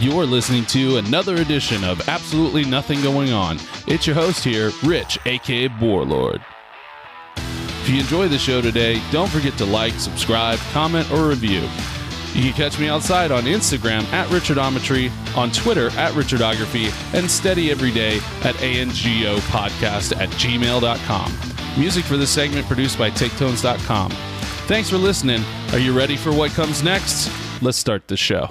You're listening to another edition of Absolutely Nothing Going On. It's your host here, Rich, aka Boarlord. If you enjoy the show today, don't forget to like, subscribe, comment, or review. You can catch me outside on Instagram at Richardometry, on Twitter at Richardography, and steady every day at ANGO Podcast at gmail.com. Music for this segment produced by TakeTones.com. Thanks for listening. Are you ready for what comes next? Let's start the show.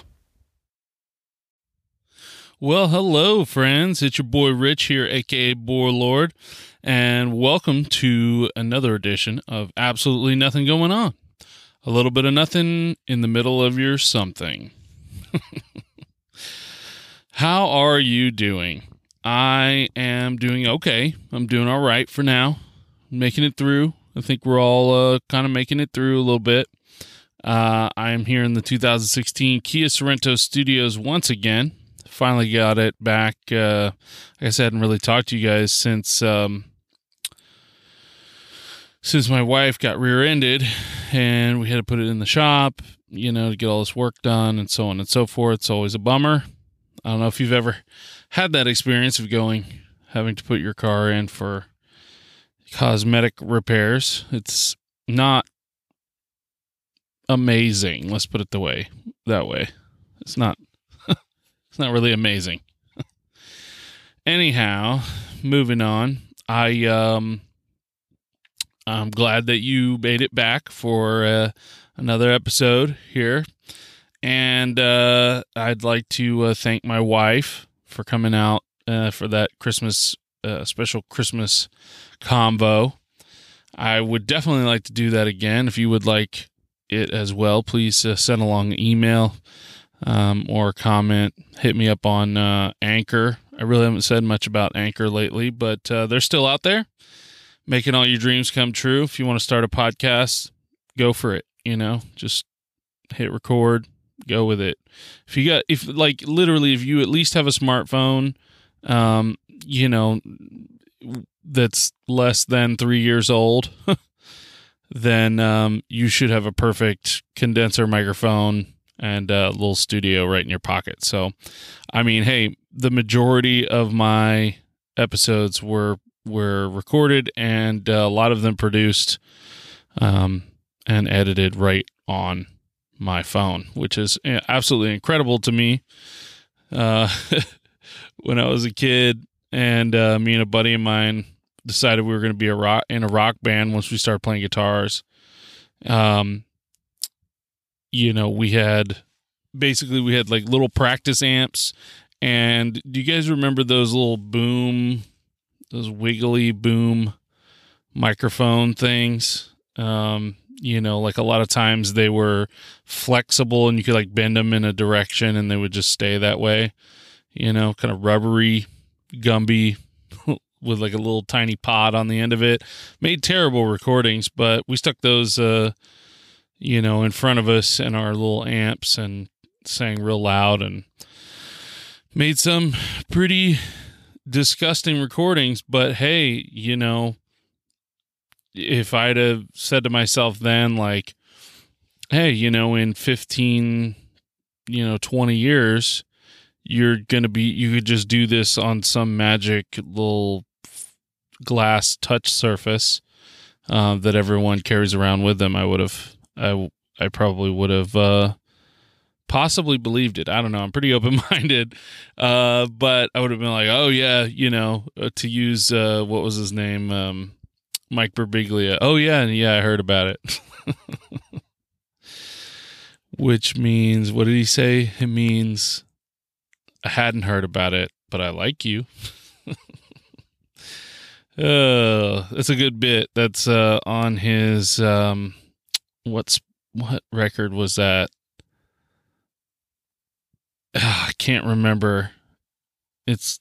Well, hello, friends. It's your boy Rich here, aka Boarlord, and welcome to another edition of Absolutely Nothing Going On. A little bit of nothing in the middle of your something. How are you doing? I am doing okay. I'm doing all right for now. Making it through. I think we're all uh, kind of making it through a little bit. Uh, I am here in the 2016 Kia Sorento studios once again. Finally got it back. Uh, I guess I hadn't really talked to you guys since um, since my wife got rear-ended, and we had to put it in the shop, you know, to get all this work done and so on and so forth. It's always a bummer. I don't know if you've ever had that experience of going having to put your car in for cosmetic repairs. It's not amazing. Let's put it the way that way. It's not not really amazing. Anyhow, moving on. I um I'm glad that you made it back for uh, another episode here. And uh, I'd like to uh, thank my wife for coming out uh, for that Christmas uh, special Christmas combo. I would definitely like to do that again. If you would like it as well, please uh, send along an email um, or comment. Hit me up on uh, Anchor. I really haven't said much about Anchor lately, but uh, they're still out there making all your dreams come true. If you want to start a podcast, go for it. You know, just hit record, go with it. If you got, if like literally, if you at least have a smartphone, um, you know, that's less than three years old, then um, you should have a perfect condenser microphone and a little studio right in your pocket. So, I mean, hey, the majority of my episodes were were recorded and uh, a lot of them produced um, and edited right on my phone, which is eh, absolutely incredible to me. Uh, when I was a kid, and uh, me and a buddy of mine decided we were going to be a rock in a rock band once we started playing guitars. Um, you know, we had basically we had like little practice amps, and do you guys remember those little boom, those wiggly boom microphone things? Um, you know, like a lot of times they were flexible and you could like bend them in a direction and they would just stay that way. You know, kind of rubbery, Gumby with like a little tiny pod on the end of it. Made terrible recordings, but we stuck those, uh, you know, in front of us and our little amps and sang real loud and made some pretty disgusting recordings. But hey, you know, if I'd have said to myself then, like, hey, you know, in 15, you know, 20 years, you're going to be, you could just do this on some magic little glass touch surface uh, that everyone carries around with them. I would have, I, I probably would have, uh, possibly believed it. I don't know. I'm pretty open minded. Uh, but I would have been like, oh, yeah, you know, uh, to use, uh, what was his name? Um, Mike Birbiglia. Oh, yeah. And yeah, I heard about it. Which means, what did he say? It means I hadn't heard about it, but I like you. uh, that's a good bit. That's uh, on his um, what's what record was that? Ah, I can't remember. It's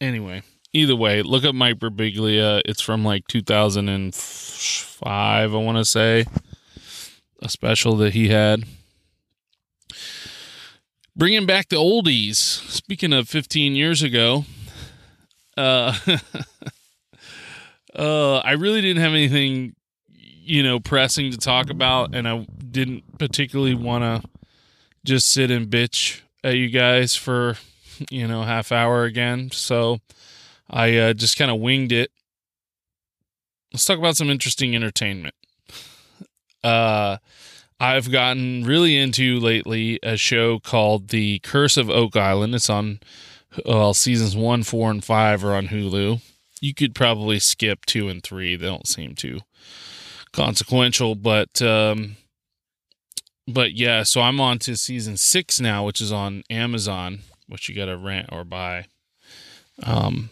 anyway. Either way, look up Mike Birbiglia. It's from like 2005, I want to say. A special that he had. Bringing back the oldies. Speaking of 15 years ago, uh, uh, I really didn't have anything, you know, pressing to talk about, and I didn't particularly want to just sit and bitch at you guys for you know half hour again. So I uh, just kind of winged it. Let's talk about some interesting entertainment. Uh, I've gotten really into lately a show called The Curse of Oak Island. It's on well seasons one, four, and five are on Hulu. You could probably skip two and three; they don't seem too consequential, but um, but yeah. So I'm on to season six now, which is on Amazon, which you got to rent or buy um,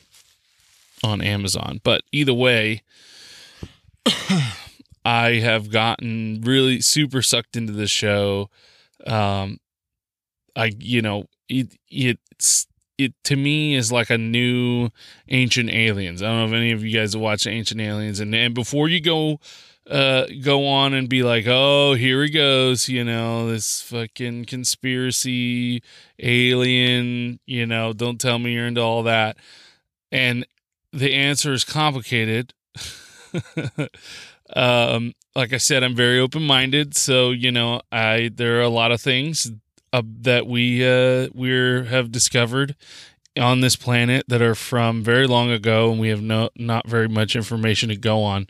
on Amazon. But either way. I have gotten really super sucked into this show. Um, I you know it it's it to me is like a new Ancient Aliens. I don't know if any of you guys watched Ancient Aliens, and and before you go uh go on and be like, oh, here he goes, you know, this fucking conspiracy alien, you know, don't tell me you're into all that. And the answer is complicated. um like i said i'm very open minded so you know i there are a lot of things uh, that we uh we have discovered on this planet that are from very long ago and we have no not very much information to go on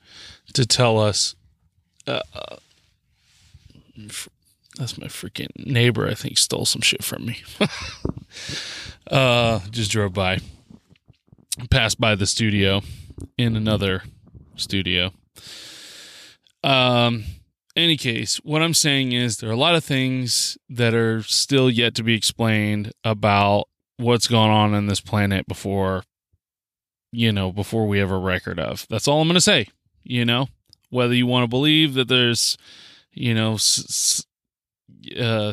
to tell us uh, uh that's my freaking neighbor i think stole some shit from me. Uh just drove by passed by the studio in another studio. Um, any case, what I'm saying is there are a lot of things that are still yet to be explained about what's going on in this planet before, you know, before we have a record of. That's all I'm going to say. You know, whether you want to believe that there's, you know, s- uh,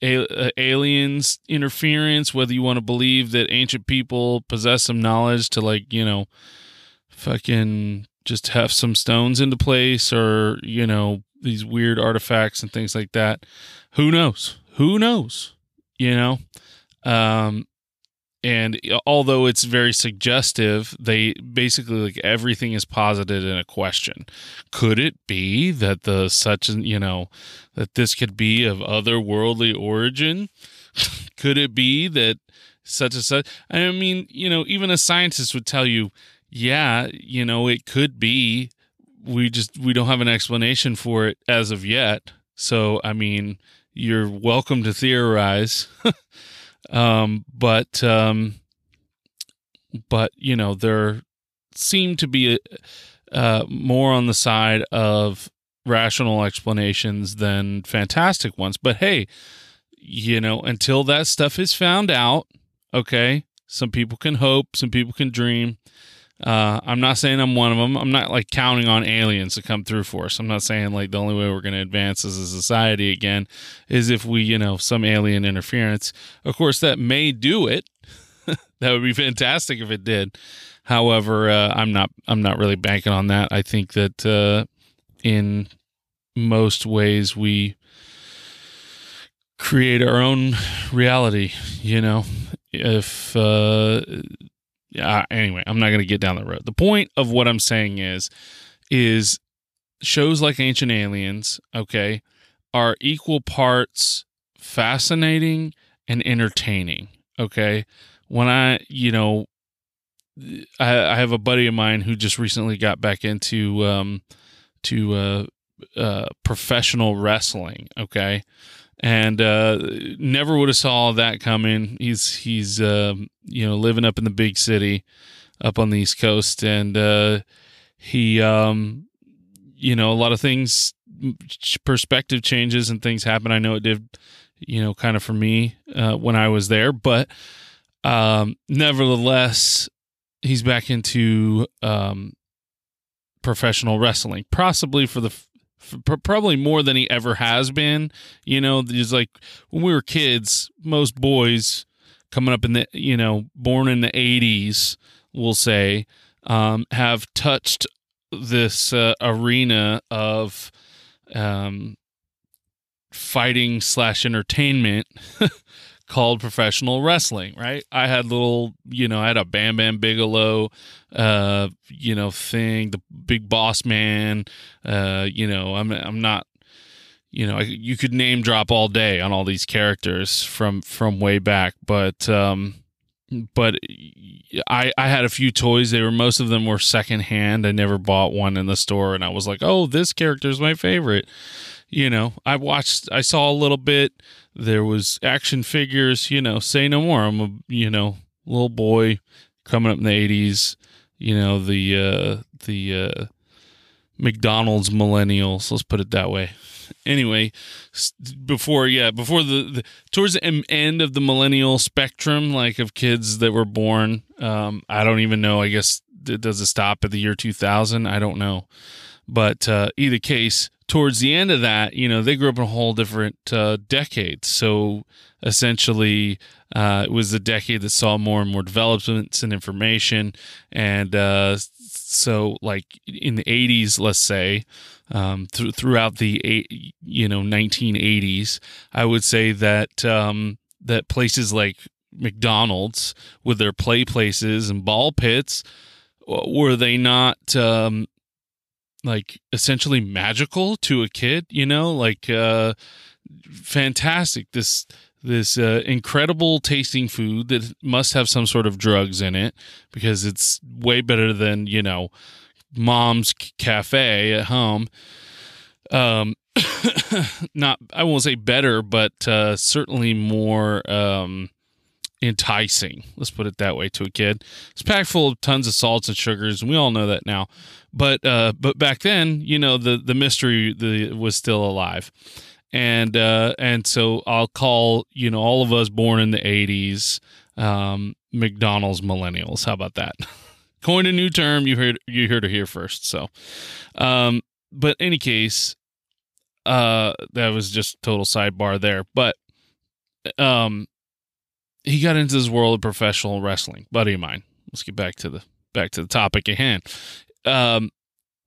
uh, aliens interference, whether you want to believe that ancient people possess some knowledge to like, you know, fucking just have some stones into place or, you know, these weird artifacts and things like that. Who knows? Who knows? You know? Um, and although it's very suggestive, they basically like everything is posited in a question. Could it be that the such and you know that this could be of otherworldly origin? could it be that such and such? I mean, you know, even a scientist would tell you yeah, you know, it could be. We just we don't have an explanation for it as of yet. So, I mean, you're welcome to theorize. um, but um, but you know, there seem to be uh, more on the side of rational explanations than fantastic ones. But hey, you know, until that stuff is found out, okay, some people can hope, some people can dream. Uh, I'm not saying I'm one of them. I'm not like counting on aliens to come through for us. I'm not saying like the only way we're going to advance as a society again is if we, you know, some alien interference. Of course, that may do it. that would be fantastic if it did. However, uh, I'm not. I'm not really banking on that. I think that uh, in most ways we create our own reality. You know, if uh, yeah, anyway, I'm not going to get down the road. The point of what I'm saying is is shows like Ancient Aliens, okay, are equal parts fascinating and entertaining, okay? When I, you know, I, I have a buddy of mine who just recently got back into um to uh, uh professional wrestling, okay? And uh, never would have saw that coming. He's he's uh, you know living up in the big city, up on the East Coast, and uh, he um, you know a lot of things, perspective changes and things happen. I know it did, you know, kind of for me uh, when I was there, but um, nevertheless, he's back into um, professional wrestling, possibly for the probably more than he ever has been. You know, there's like when we were kids, most boys coming up in the, you know, born in the 80s, we'll say, um, have touched this uh, arena of um, fighting slash entertainment called professional wrestling, right? I had little, you know, I had a Bam Bam Bigelow, uh, you know, thing, the big boss man. Uh, you know, I'm I'm not, you know, you could name drop all day on all these characters from from way back, but um, but I I had a few toys. They were most of them were secondhand. I never bought one in the store, and I was like, oh, this character is my favorite. You know, I watched, I saw a little bit. There was action figures. You know, say no more. I'm a you know little boy coming up in the '80s. You know the uh, the uh, McDonald's millennials. Let's put it that way anyway, before yeah, before the, the, towards the end of the millennial spectrum, like of kids that were born, um, I don't even know. I guess does it stop at the year 2000? I don't know, but uh, either case, towards the end of that, you know, they grew up in a whole different uh, decade. So essentially, uh, it was the decade that saw more and more developments and information. And uh, so, like in the 80s, let's say, um, th- throughout the eight, you know 1980s, I would say that um, that places like McDonald's with their play places and ball pits were they not um, like essentially magical to a kid? You know, like uh, fantastic. This this uh, incredible tasting food that must have some sort of drugs in it because it's way better than you know mom's cafe at home. Um, not I won't say better, but uh, certainly more um, enticing. Let's put it that way to a kid. It's packed full of tons of salts and sugars, and we all know that now. But uh, but back then, you know, the the mystery the, was still alive, and uh, and so I'll call you know all of us born in the '80s um, McDonald's millennials. How about that? coined a new term. You heard you heard it here first. So, um, but any case, uh, that was just total sidebar there. But, um, he got into this world of professional wrestling. Buddy of mine. Let's get back to the back to the topic at hand. Um,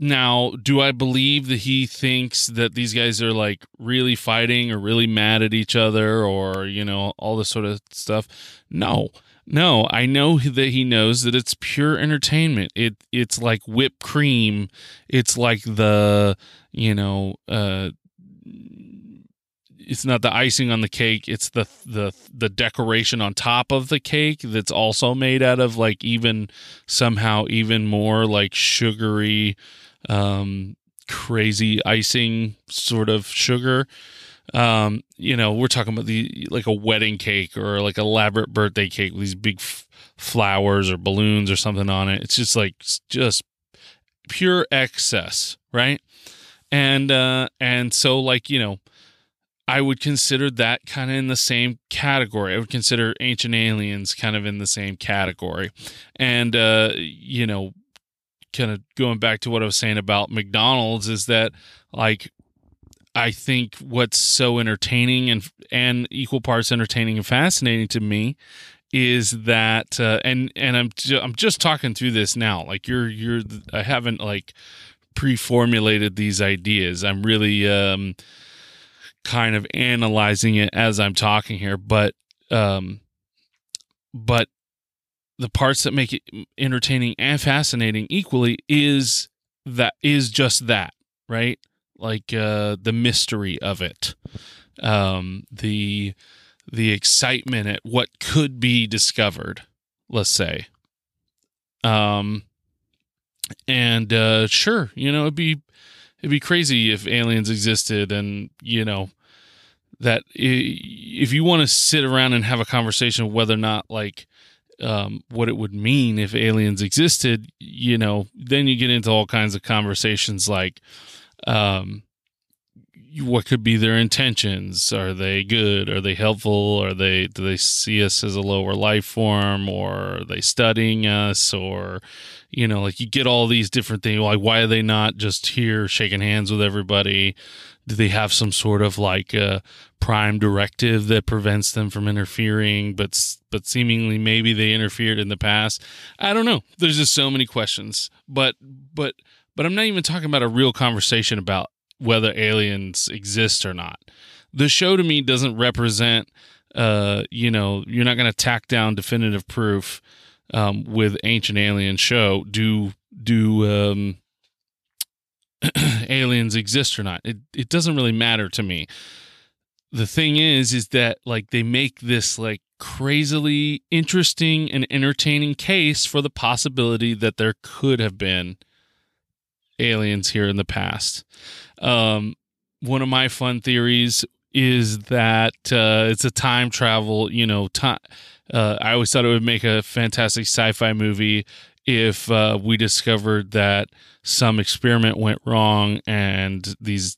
now, do I believe that he thinks that these guys are like really fighting or really mad at each other or, you know, all this sort of stuff? No. No, I know that he knows that it's pure entertainment. It it's like whipped cream. It's like the you know uh, it's not the icing on the cake. It's the the the decoration on top of the cake that's also made out of like even somehow even more like sugary, um, crazy icing sort of sugar um, you know, we're talking about the like a wedding cake or like elaborate birthday cake with these big f- flowers or balloons or something on it. It's just like just pure excess, right? And uh and so like, you know, I would consider that kind of in the same category. I would consider Ancient Aliens kind of in the same category. And uh you know, kind of going back to what I was saying about McDonald's is that like I think what's so entertaining and and equal parts entertaining and fascinating to me is that uh, and and I'm ju- I'm just talking through this now. Like you're you're I haven't like pre-formulated these ideas. I'm really um kind of analyzing it as I'm talking here, but um but the parts that make it entertaining and fascinating equally is that is just that, right? like uh, the mystery of it, um, the the excitement at what could be discovered. Let's say, um, and uh, sure, you know, it'd be it'd be crazy if aliens existed, and you know that if you want to sit around and have a conversation whether or not like um, what it would mean if aliens existed, you know, then you get into all kinds of conversations like, um, what could be their intentions? Are they good? Are they helpful? Are they do they see us as a lower life form, or are they studying us, or you know, like you get all these different things. Like, why are they not just here shaking hands with everybody? Do they have some sort of like a prime directive that prevents them from interfering? But but seemingly maybe they interfered in the past. I don't know. There's just so many questions. But but but I'm not even talking about a real conversation about whether aliens exist or not. The show to me doesn't represent, uh, you know, you're not going to tack down definitive proof um, with Ancient Alien show. Do do um, aliens exist or not. It it doesn't really matter to me. The thing is is that like they make this like crazily interesting and entertaining case for the possibility that there could have been aliens here in the past. Um, one of my fun theories is that uh, it's a time travel. You know, time. Uh, I always thought it would make a fantastic sci-fi movie if uh, we discovered that some experiment went wrong and these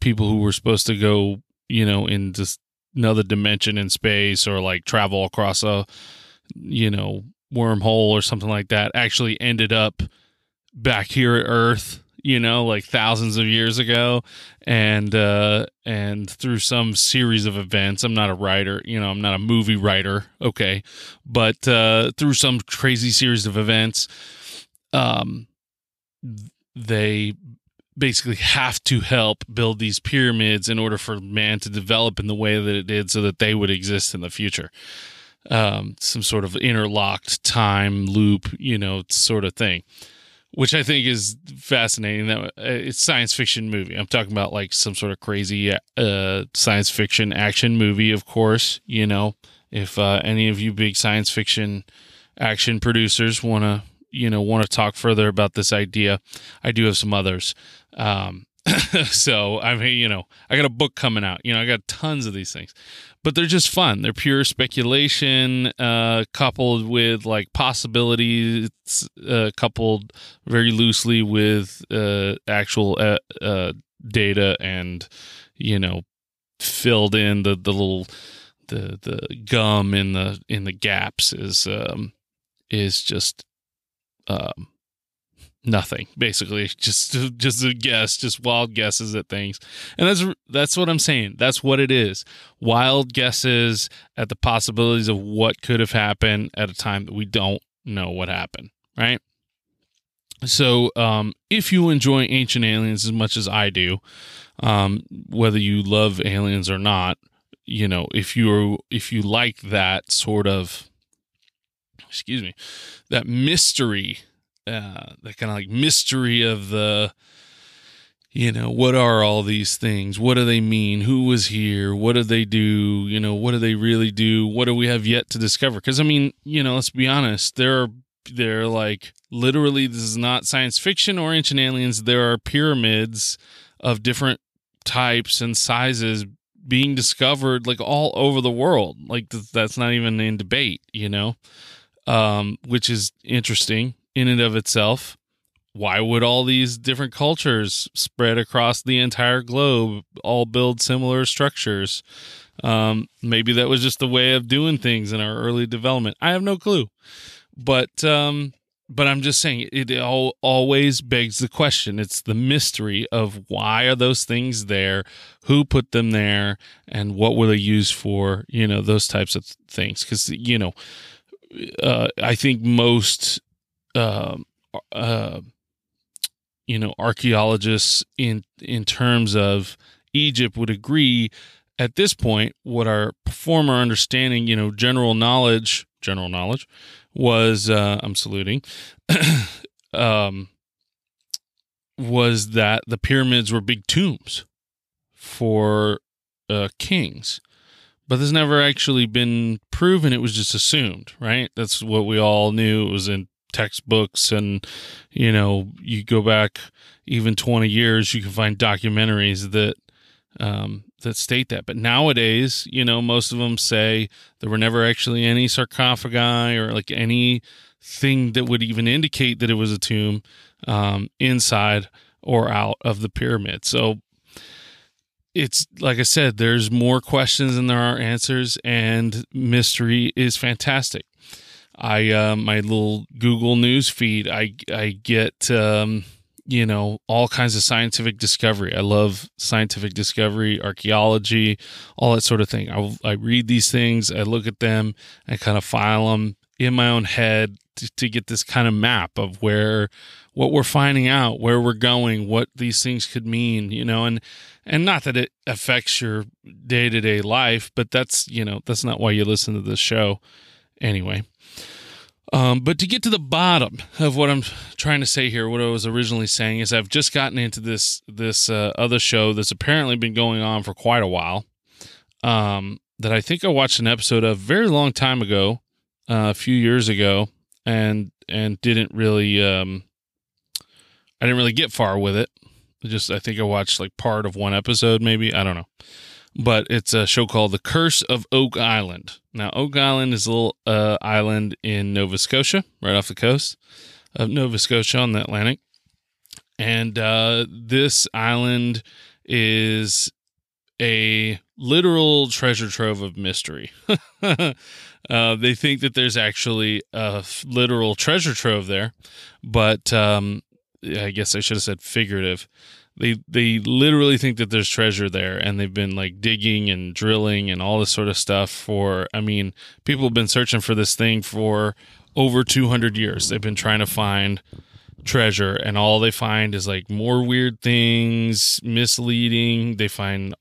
people who were supposed to go, you know, in just another dimension in space or like travel across a, you know, wormhole or something like that actually ended up back here at Earth you know, like thousands of years ago, and uh, and through some series of events. I'm not a writer, you know, I'm not a movie writer, okay, but uh, through some crazy series of events, um, they basically have to help build these pyramids in order for man to develop in the way that it did, so that they would exist in the future. Um, some sort of interlocked time loop, you know, sort of thing which I think is fascinating. That uh, it's science fiction movie. I'm talking about like some sort of crazy uh, science fiction action movie. Of course, you know, if uh, any of you big science fiction action producers want to, you know, want to talk further about this idea, I do have some others. Um, so I mean, you know, I got a book coming out. You know, I got tons of these things, but they're just fun. They're pure speculation, uh, coupled with like possibilities, uh, coupled very loosely with uh, actual uh, uh, data, and you know, filled in the the little the the gum in the in the gaps is um, is just um, nothing basically. Just just a guess just wild guesses at things. And that's that's what i'm saying. That's what it is. Wild guesses at the possibilities of what could have happened at a time that we don't know what happened right? So um, if you enjoy ancient aliens as much as i do um, whether you love aliens or not you know if you're if you like that sort of excuse me that mystery uh, the kind of like mystery of the you know what are all these things? What do they mean? Who was here? What did they do? You know what do they really do? What do we have yet to discover? Because i mean you know let's be honest there are they're like literally this is not science fiction or ancient aliens. There are pyramids of different types and sizes being discovered like all over the world. Like that's not even in debate you know? Um which is interesting in and of itself. Why would all these different cultures spread across the entire globe all build similar structures? Um, maybe that was just the way of doing things in our early development. I have no clue, but um, but I'm just saying it all, always begs the question. It's the mystery of why are those things there, who put them there, and what were they used for? You know those types of things. Because you know, uh, I think most uh, uh, you know archaeologists in in terms of Egypt would agree at this point what our former understanding you know general knowledge general knowledge was uh, I'm saluting um, was that the pyramids were big tombs for uh, kings. But this never actually been proven. It was just assumed right? That's what we all knew. It was in textbooks and you know you go back even 20 years you can find documentaries that um, that state that but nowadays you know most of them say there were never actually any sarcophagi or like anything that would even indicate that it was a tomb um, inside or out of the pyramid so it's like I said, there's more questions than there are answers, and mystery is fantastic. I uh, my little Google News feed, I I get um, you know all kinds of scientific discovery. I love scientific discovery, archaeology, all that sort of thing. I I read these things, I look at them, I kind of file them in my own head to, to get this kind of map of where what we're finding out, where we're going, what these things could mean, you know, and and not that it affects your day to day life, but that's you know that's not why you listen to this show anyway. Um, but to get to the bottom of what I'm trying to say here, what I was originally saying is I've just gotten into this this uh, other show that's apparently been going on for quite a while. Um, that I think I watched an episode of very long time ago, uh, a few years ago, and and didn't really um, I didn't really get far with it. Just I think I watched like part of one episode, maybe I don't know but it's a show called The Curse of Oak Island. Now, Oak Island is a little uh, island in Nova Scotia, right off the coast of Nova Scotia on the Atlantic. And uh, this island is a literal treasure trove of mystery. uh, they think that there's actually a literal treasure trove there, but um, I guess I should have said figurative they they literally think that there's treasure there and they've been like digging and drilling and all this sort of stuff for i mean people have been searching for this thing for over 200 years. They've been trying to find treasure and all they find is like more weird things misleading. They find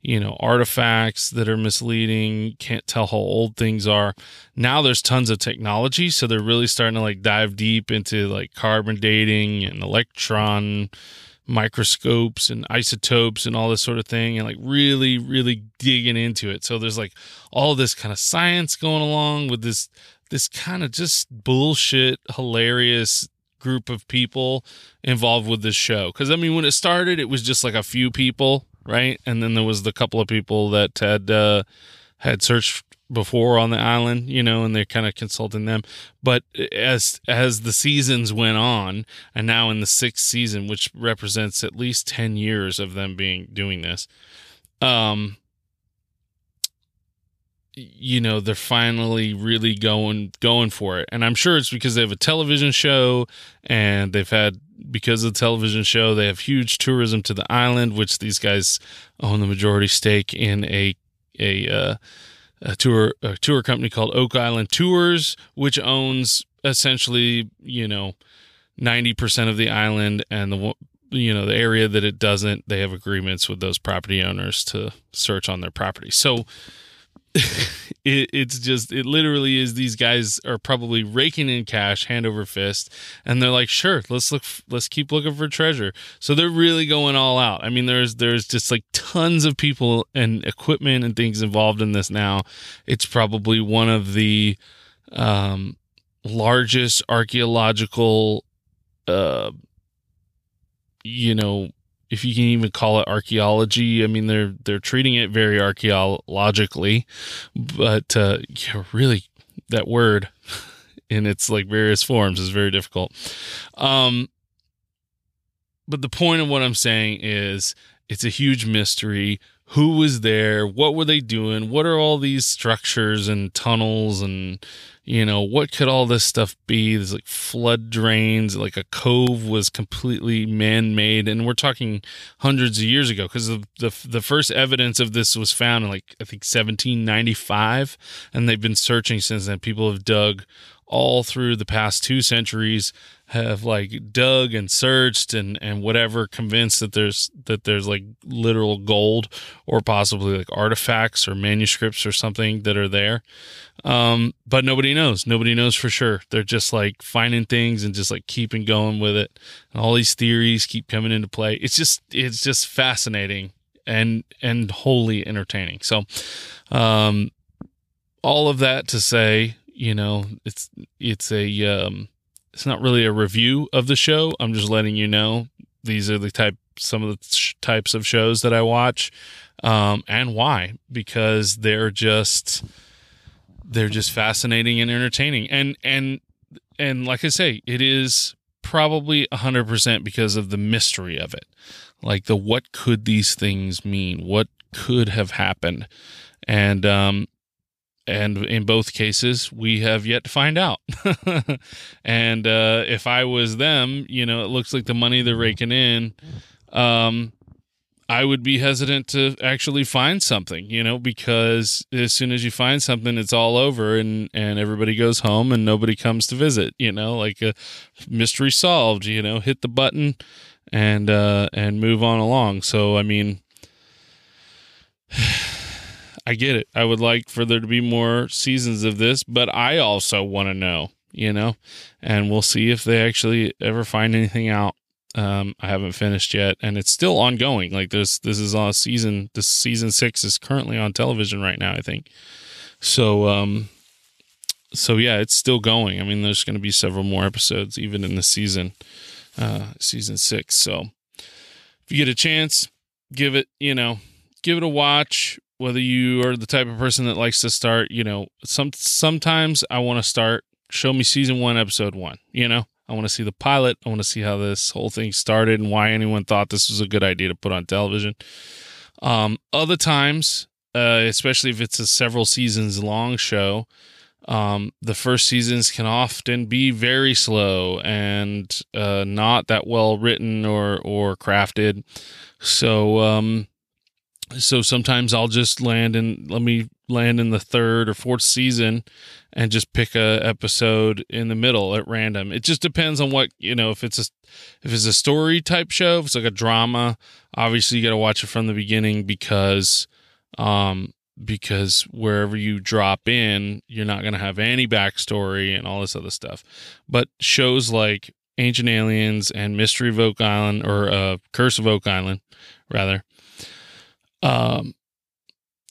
you know artifacts that are misleading can't tell how old things are. Now there's tons of technology so they're really starting to like dive deep into like carbon dating and electron microscopes and isotopes and all this sort of thing and like really really digging into it. So there's like all this kind of science going along with this this kind of just bullshit hilarious group of people involved with this show. Because i mean when it started it was just like a few people right? And then there was the couple of people that had uh had searched before on the island, you know, and they're kind of consulting them. But as as the seasons went on, and now in the sixth season, which represents at least ten years of them being doing this, um, you know, they're finally really going going for it. And I'm sure it's because they have a television show and they've had because of the television show, they have huge tourism to the island, which these guys own the majority stake in a a uh, a tour a tour company called Oak Island Tours, which owns essentially you know ninety percent of the island and the you know the area that it doesn't. They have agreements with those property owners to search on their property. So it, it's just it literally is these guys are probably raking in cash hand over fist and they're like sure let's look let's keep looking for treasure. So they're really going all out. I mean there's there's just like tons of people and equipment and things involved in this now. It's probably one of the um, largest archaeological uh you know if you can even call it archaeology. I mean, they're they're treating it very archaeologically, but uh, yeah, really, that word in its like various forms is very difficult. Um, but the point of what I'm saying is, it's a huge mystery. Who was there? What were they doing? What are all these structures and tunnels and you know what could all this stuff be there's like flood drains like a cove was completely man-made and we're talking hundreds of years ago because the, the the first evidence of this was found in like i think 1795 and they've been searching since then people have dug all through the past two centuries have like dug and searched and and whatever convinced that there's that there's like literal gold or possibly like artifacts or manuscripts or something that are there. Um but nobody knows. Nobody knows for sure. They're just like finding things and just like keeping going with it. And all these theories keep coming into play. It's just it's just fascinating and and wholly entertaining. So um all of that to say you know, it's it's a um, it's not really a review of the show. I'm just letting you know these are the type some of the sh- types of shows that I watch, um, and why because they're just they're just fascinating and entertaining, and and and like I say, it is probably 100% because of the mystery of it. Like the what could these things mean? What could have happened? And um and in both cases we have yet to find out. And uh, if i was them you know it looks like the money they're raking in um, i would be hesitant to actually find something you know because as soon as you find something it's all over and and everybody goes home and nobody comes to visit you know like a mystery solved you know hit the button and uh and move on along. So i mean I get it. I would like for there to be more seasons of this, but I also want to know, you know, and we'll see if they actually ever find anything out. Um, I haven't finished yet, and it's still ongoing. Like this, this is on season. This season six is currently on television right now. I think. So, um, so yeah, it's still going. I mean, there's going to be several more episodes even in the season, uh, season six. So, if you get a chance, give it. You know, give it a watch whether you are the type of person that likes to start, you know, some sometimes I want to start show me season 1 episode 1, you know? I want to see the pilot. I want to see how this whole thing started and why anyone thought this was a good idea to put on television. Um, other times, uh, especially if it's a several seasons long show, um, the first seasons can often be very slow and uh, not that well written or or crafted. So um, so sometimes I'll just land in let me land in the third or fourth season and just pick a episode in the middle at random. It just depends on what, you know, if it's a if it's a story type show, if it's like a drama, obviously you got to watch it from the beginning because um because wherever you drop in, you're not to have any backstory and all this other stuff. But shows like Ancient Aliens and Mystery of Oak Island or uh Curse of Oak Island rather um,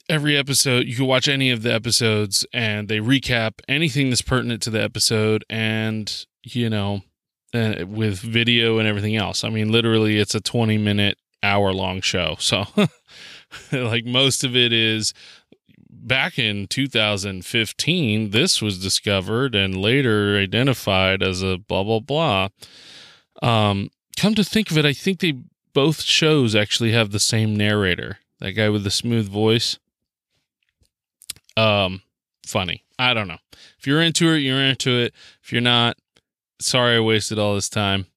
every episode, you can watch any of the episodes and they recap anything that's pertinent to the episode and, you know, uh, with video and everything else. I mean, literally, it's a 20 minute, hour long show. So, like, most of it is back in 2015, this was discovered and later identified as a blah, blah, blah. Um, come to think of it, I think they both shows actually have the same narrator that guy with the smooth voice. Um, funny. I don't know. If you're into it, you're into it. If you're not, sorry I wasted all this time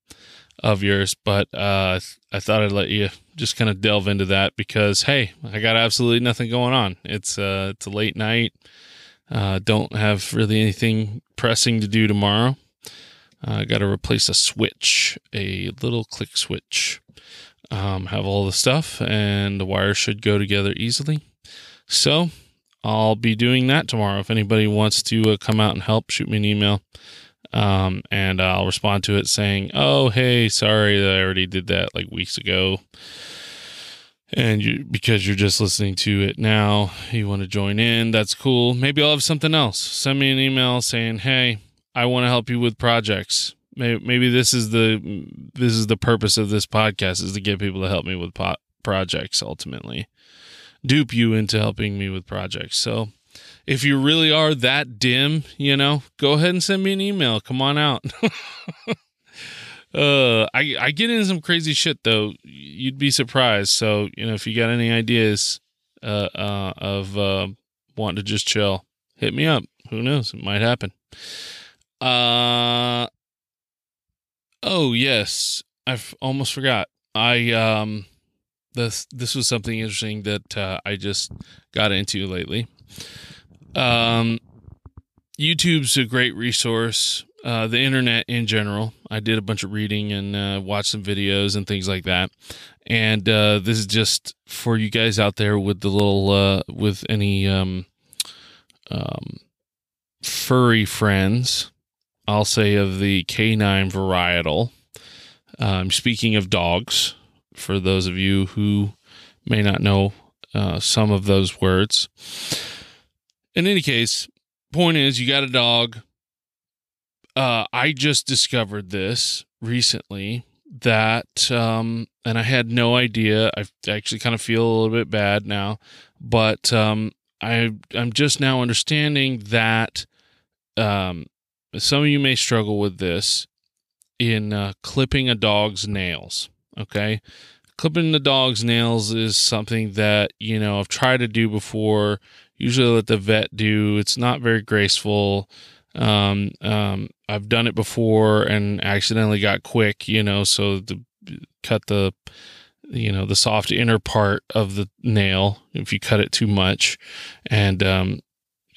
of yours, but uh, I thought I'd let you just kind of delve into that because hey, I got absolutely nothing going on. It's uh, it's a late night. Uh, don't have really anything pressing to do tomorrow. I uh, got to replace a switch, a little click switch um, have all the stuff, and the wires should go together easily. So I'll be doing that tomorrow. If anybody wants to uh, come out and help, shoot me an email. Um, and I'll respond to it saying, "Oh, hey, sorry that I already did that like weeks ago." And you, because you're just listening to it now, you want to join in. That's cool. Maybe I'll have something else. Send me an email saying, "Hey, I want to help you with projects maybe, maybe this is the this is the purpose of this podcast is to get people to help me with projects ultimately. Dupe you into helping me with projects. So if you really are that dim you know go ahead and send me an email. Come on out. Uh i i get into some crazy shit though. You'd be surprised. So you know if you got any ideas uh uh of uh wanting to just chill hit me up. Who knows? It might happen. Uh Oh yes, I've almost forgot. I um, this this was something interesting that uh, I just got into lately. Um, YouTube's a great resource. Uh, the internet in general. I did a bunch of reading and uh, watched some videos and things like that. And uh, this is just for you guys out there with the little uh, with any um, um, furry friends I'll say, of the canine varietal. Um, speaking of dogs, for those of you who may not know uh, some of those words. In any case, point is, you got a dog. Uh, I just discovered this recently that, um, and I had no idea. I actually kind of feel a little bit bad now, but um, I I'm just now understanding that um, some of you may struggle with this in uh, clipping a dog's nails. Okay. Clipping the dog's nails is something that, you know, I've tried to do before. Usually let the vet do. It's not very graceful. Um, um, I've done it before and accidentally got quick, you know, so the cut the, you know, the soft inner part of the nail if you cut it too much. And, um,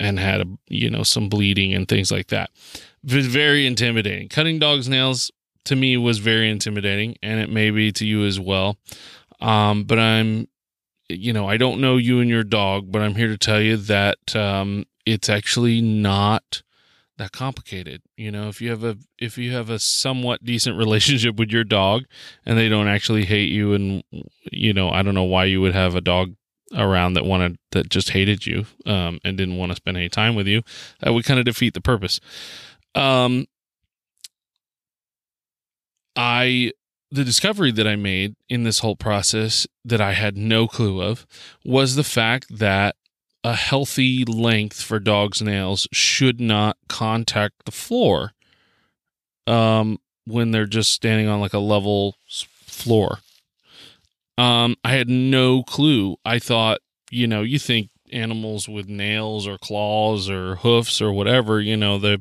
and had a, you know some bleeding and things like that. It was very intimidating. Cutting dogs' nails to me was very intimidating, and it may be to you as well. Um, but I'm, you know, I don't know you and your dog, but I'm here to tell you that um, it's actually not that complicated. You know, if you have a if you have a somewhat decent relationship with your dog and they don't actually hate you and you know, I don't know why you would have a dog around that wanted that just hated you um, and didn't want to spend any time with you, that would kind of defeat the purpose. Um, I the discovery that I made in this whole process that I had no clue of was the fact that a healthy length for dogs' nails should not contact the floor um, when they're just standing on like a level floor. Um, I had no clue. I thought, you know, you think animals with nails or claws or hoofs or whatever, you know, they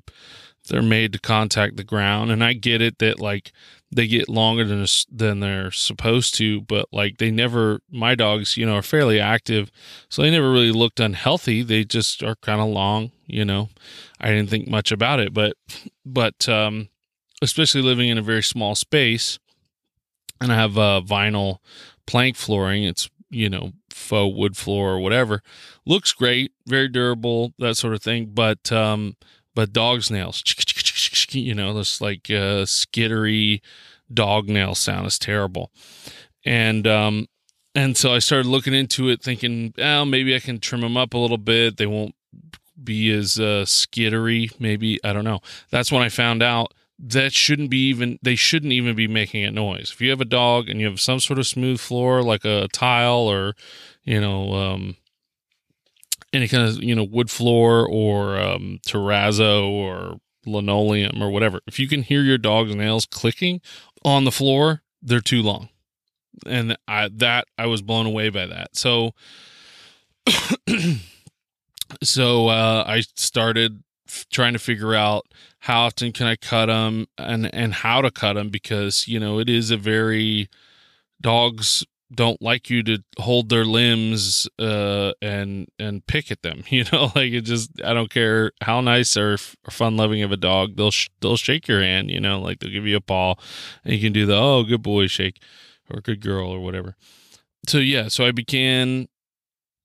they're made to contact the ground, and I get it that like they get longer than than they're supposed to, but like they never. My dogs, you know, are fairly active, so they never really looked unhealthy. They just are kind of long, you know. I didn't think much about it, but but um, especially living in a very small space, and I have uh, vinyl plank flooring. It's you know faux wood floor or whatever. Looks great, very durable, that sort of thing. But um, but dog's nails, you know, this like uh, skittery dog nail sound is terrible. And um, and so I started looking into it, thinking, well, maybe I can trim them up a little bit. They won't be as uh, skittery. Maybe I don't know. That's when I found out that shouldn't be even they shouldn't even be making a noise. If you have a dog and you have some sort of smooth floor like a tile or you know um, any kind of you know wood floor or um, terrazzo or linoleum or whatever, if you can hear your dog's nails clicking on the floor, they're too long, and I that I was blown away by that. So. so uh, I started trying to figure out how often can I cut them and and how to cut them because you know it is a very dogs don't like you to hold their limbs uh, and and pick at them. You know, like it just I don't care how nice or, or fun loving of a dog, they'll sh- they'll shake your hand. You know, like they'll give you a paw, and you can do the oh good boy shake or good girl or whatever. So yeah, so I began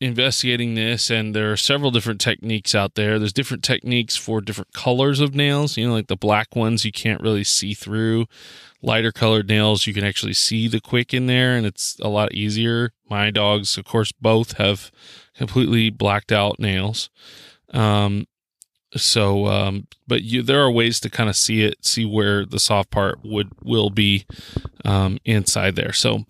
investigating this and there are several different techniques out there. There's different techniques for different colors of nails you know like the black ones you can't really see through. Lighter colored nails you can actually see the quick in there and it's a lot easier. My dogs of course both have completely blacked out nails. Um so um but you there are ways to kind of see it see where the soft part would will be um inside there. So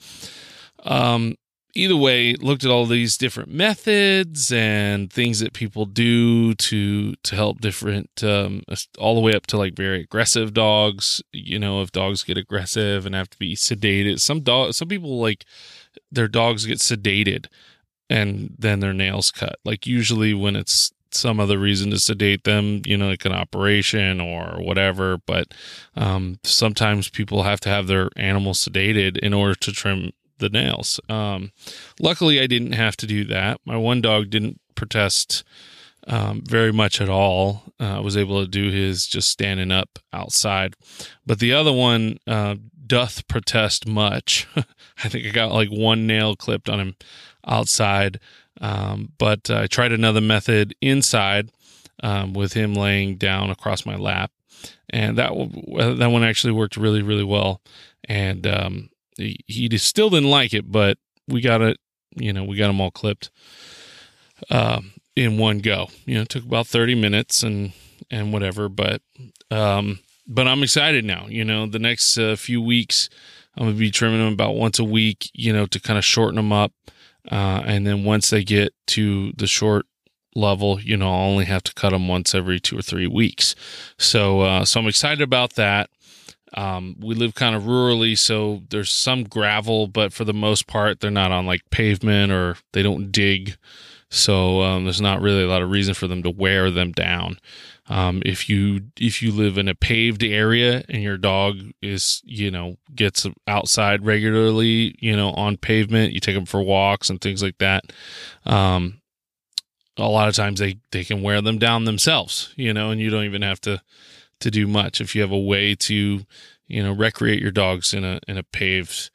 um either way, looked at all these different methods and things that people do to to help different, um, all the way up to like very aggressive dogs. You know, if dogs get aggressive and have to be sedated, some dog, some people like their dogs get sedated and then their nails cut. Like usually when it's some other reason to sedate them, you know, like an operation or whatever. But um, sometimes people have to have their animals sedated in order to trim the nails. Um, luckily, I didn't have to do that. My one dog didn't protest um, very much at all. Uh, I was able to do his just standing up outside, but the other one uh, doth protest much. I think I got like one nail clipped on him outside, um, but I tried another method inside um, with him laying down across my lap, and that that one actually worked really really well. And um, he, he still didn't like it, but we got it. You know, we got them all clipped um, in one go. You know, it took about thirty minutes and and whatever, but um, but I'm excited now. You know, the next uh, few weeks I'm gonna be trimming them about once a week. You know, to kind of shorten them up, uh, and then once they get to the short level, you know, I'll only have to cut them once every two or three weeks. So, uh, so I'm excited about that. Um, we live kind of rurally, so there's some gravel, but for the most part, they're not on like pavement or they don't dig. So um, there's not really a lot of reason for them to wear them down. Um, if you if you live in a paved area and your dog is you know gets outside regularly, you know on pavement, you take them for walks and things like that. Um, a lot of times they they can wear them down themselves, you know, and you don't even have to to do much. If you have a way to, you know, recreate your dogs in a in a paved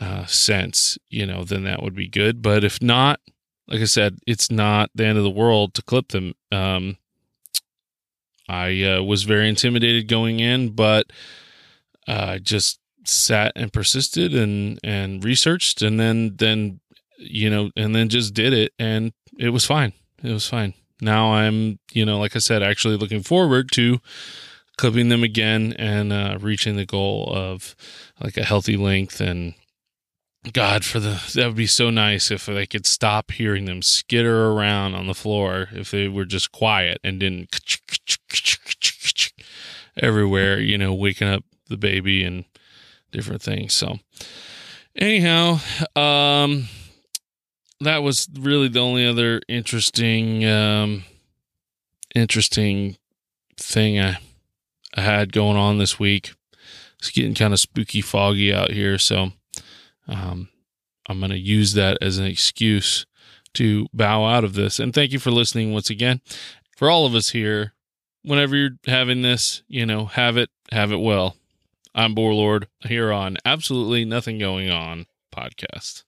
uh, sense, you know, then that would be good. But if not, like I said, it's not the end of the world to clip them. Um, I uh, was very intimidated going in, but uh, just sat and persisted and and researched, and then then you know, and then just did it, and it was fine. It was fine. Now I'm, you know, like I said, actually looking forward to clipping them again and uh, reaching the goal of like a healthy length and God, for the that would be so nice if they could stop hearing them skitter around on the floor. If they were just quiet and didn't everywhere, you know, waking up the baby and different things. So, anyhow, um, that was really the only other interesting, um, interesting thing I, I had going on this week. It's getting kind of spooky, foggy out here, so um, I'm going to use that as an excuse to bow out of this. And thank you for listening once again. For all of us here, whenever you're having this, you know, have it, have it well. I'm Borlord here on Absolutely Nothing Going On podcast.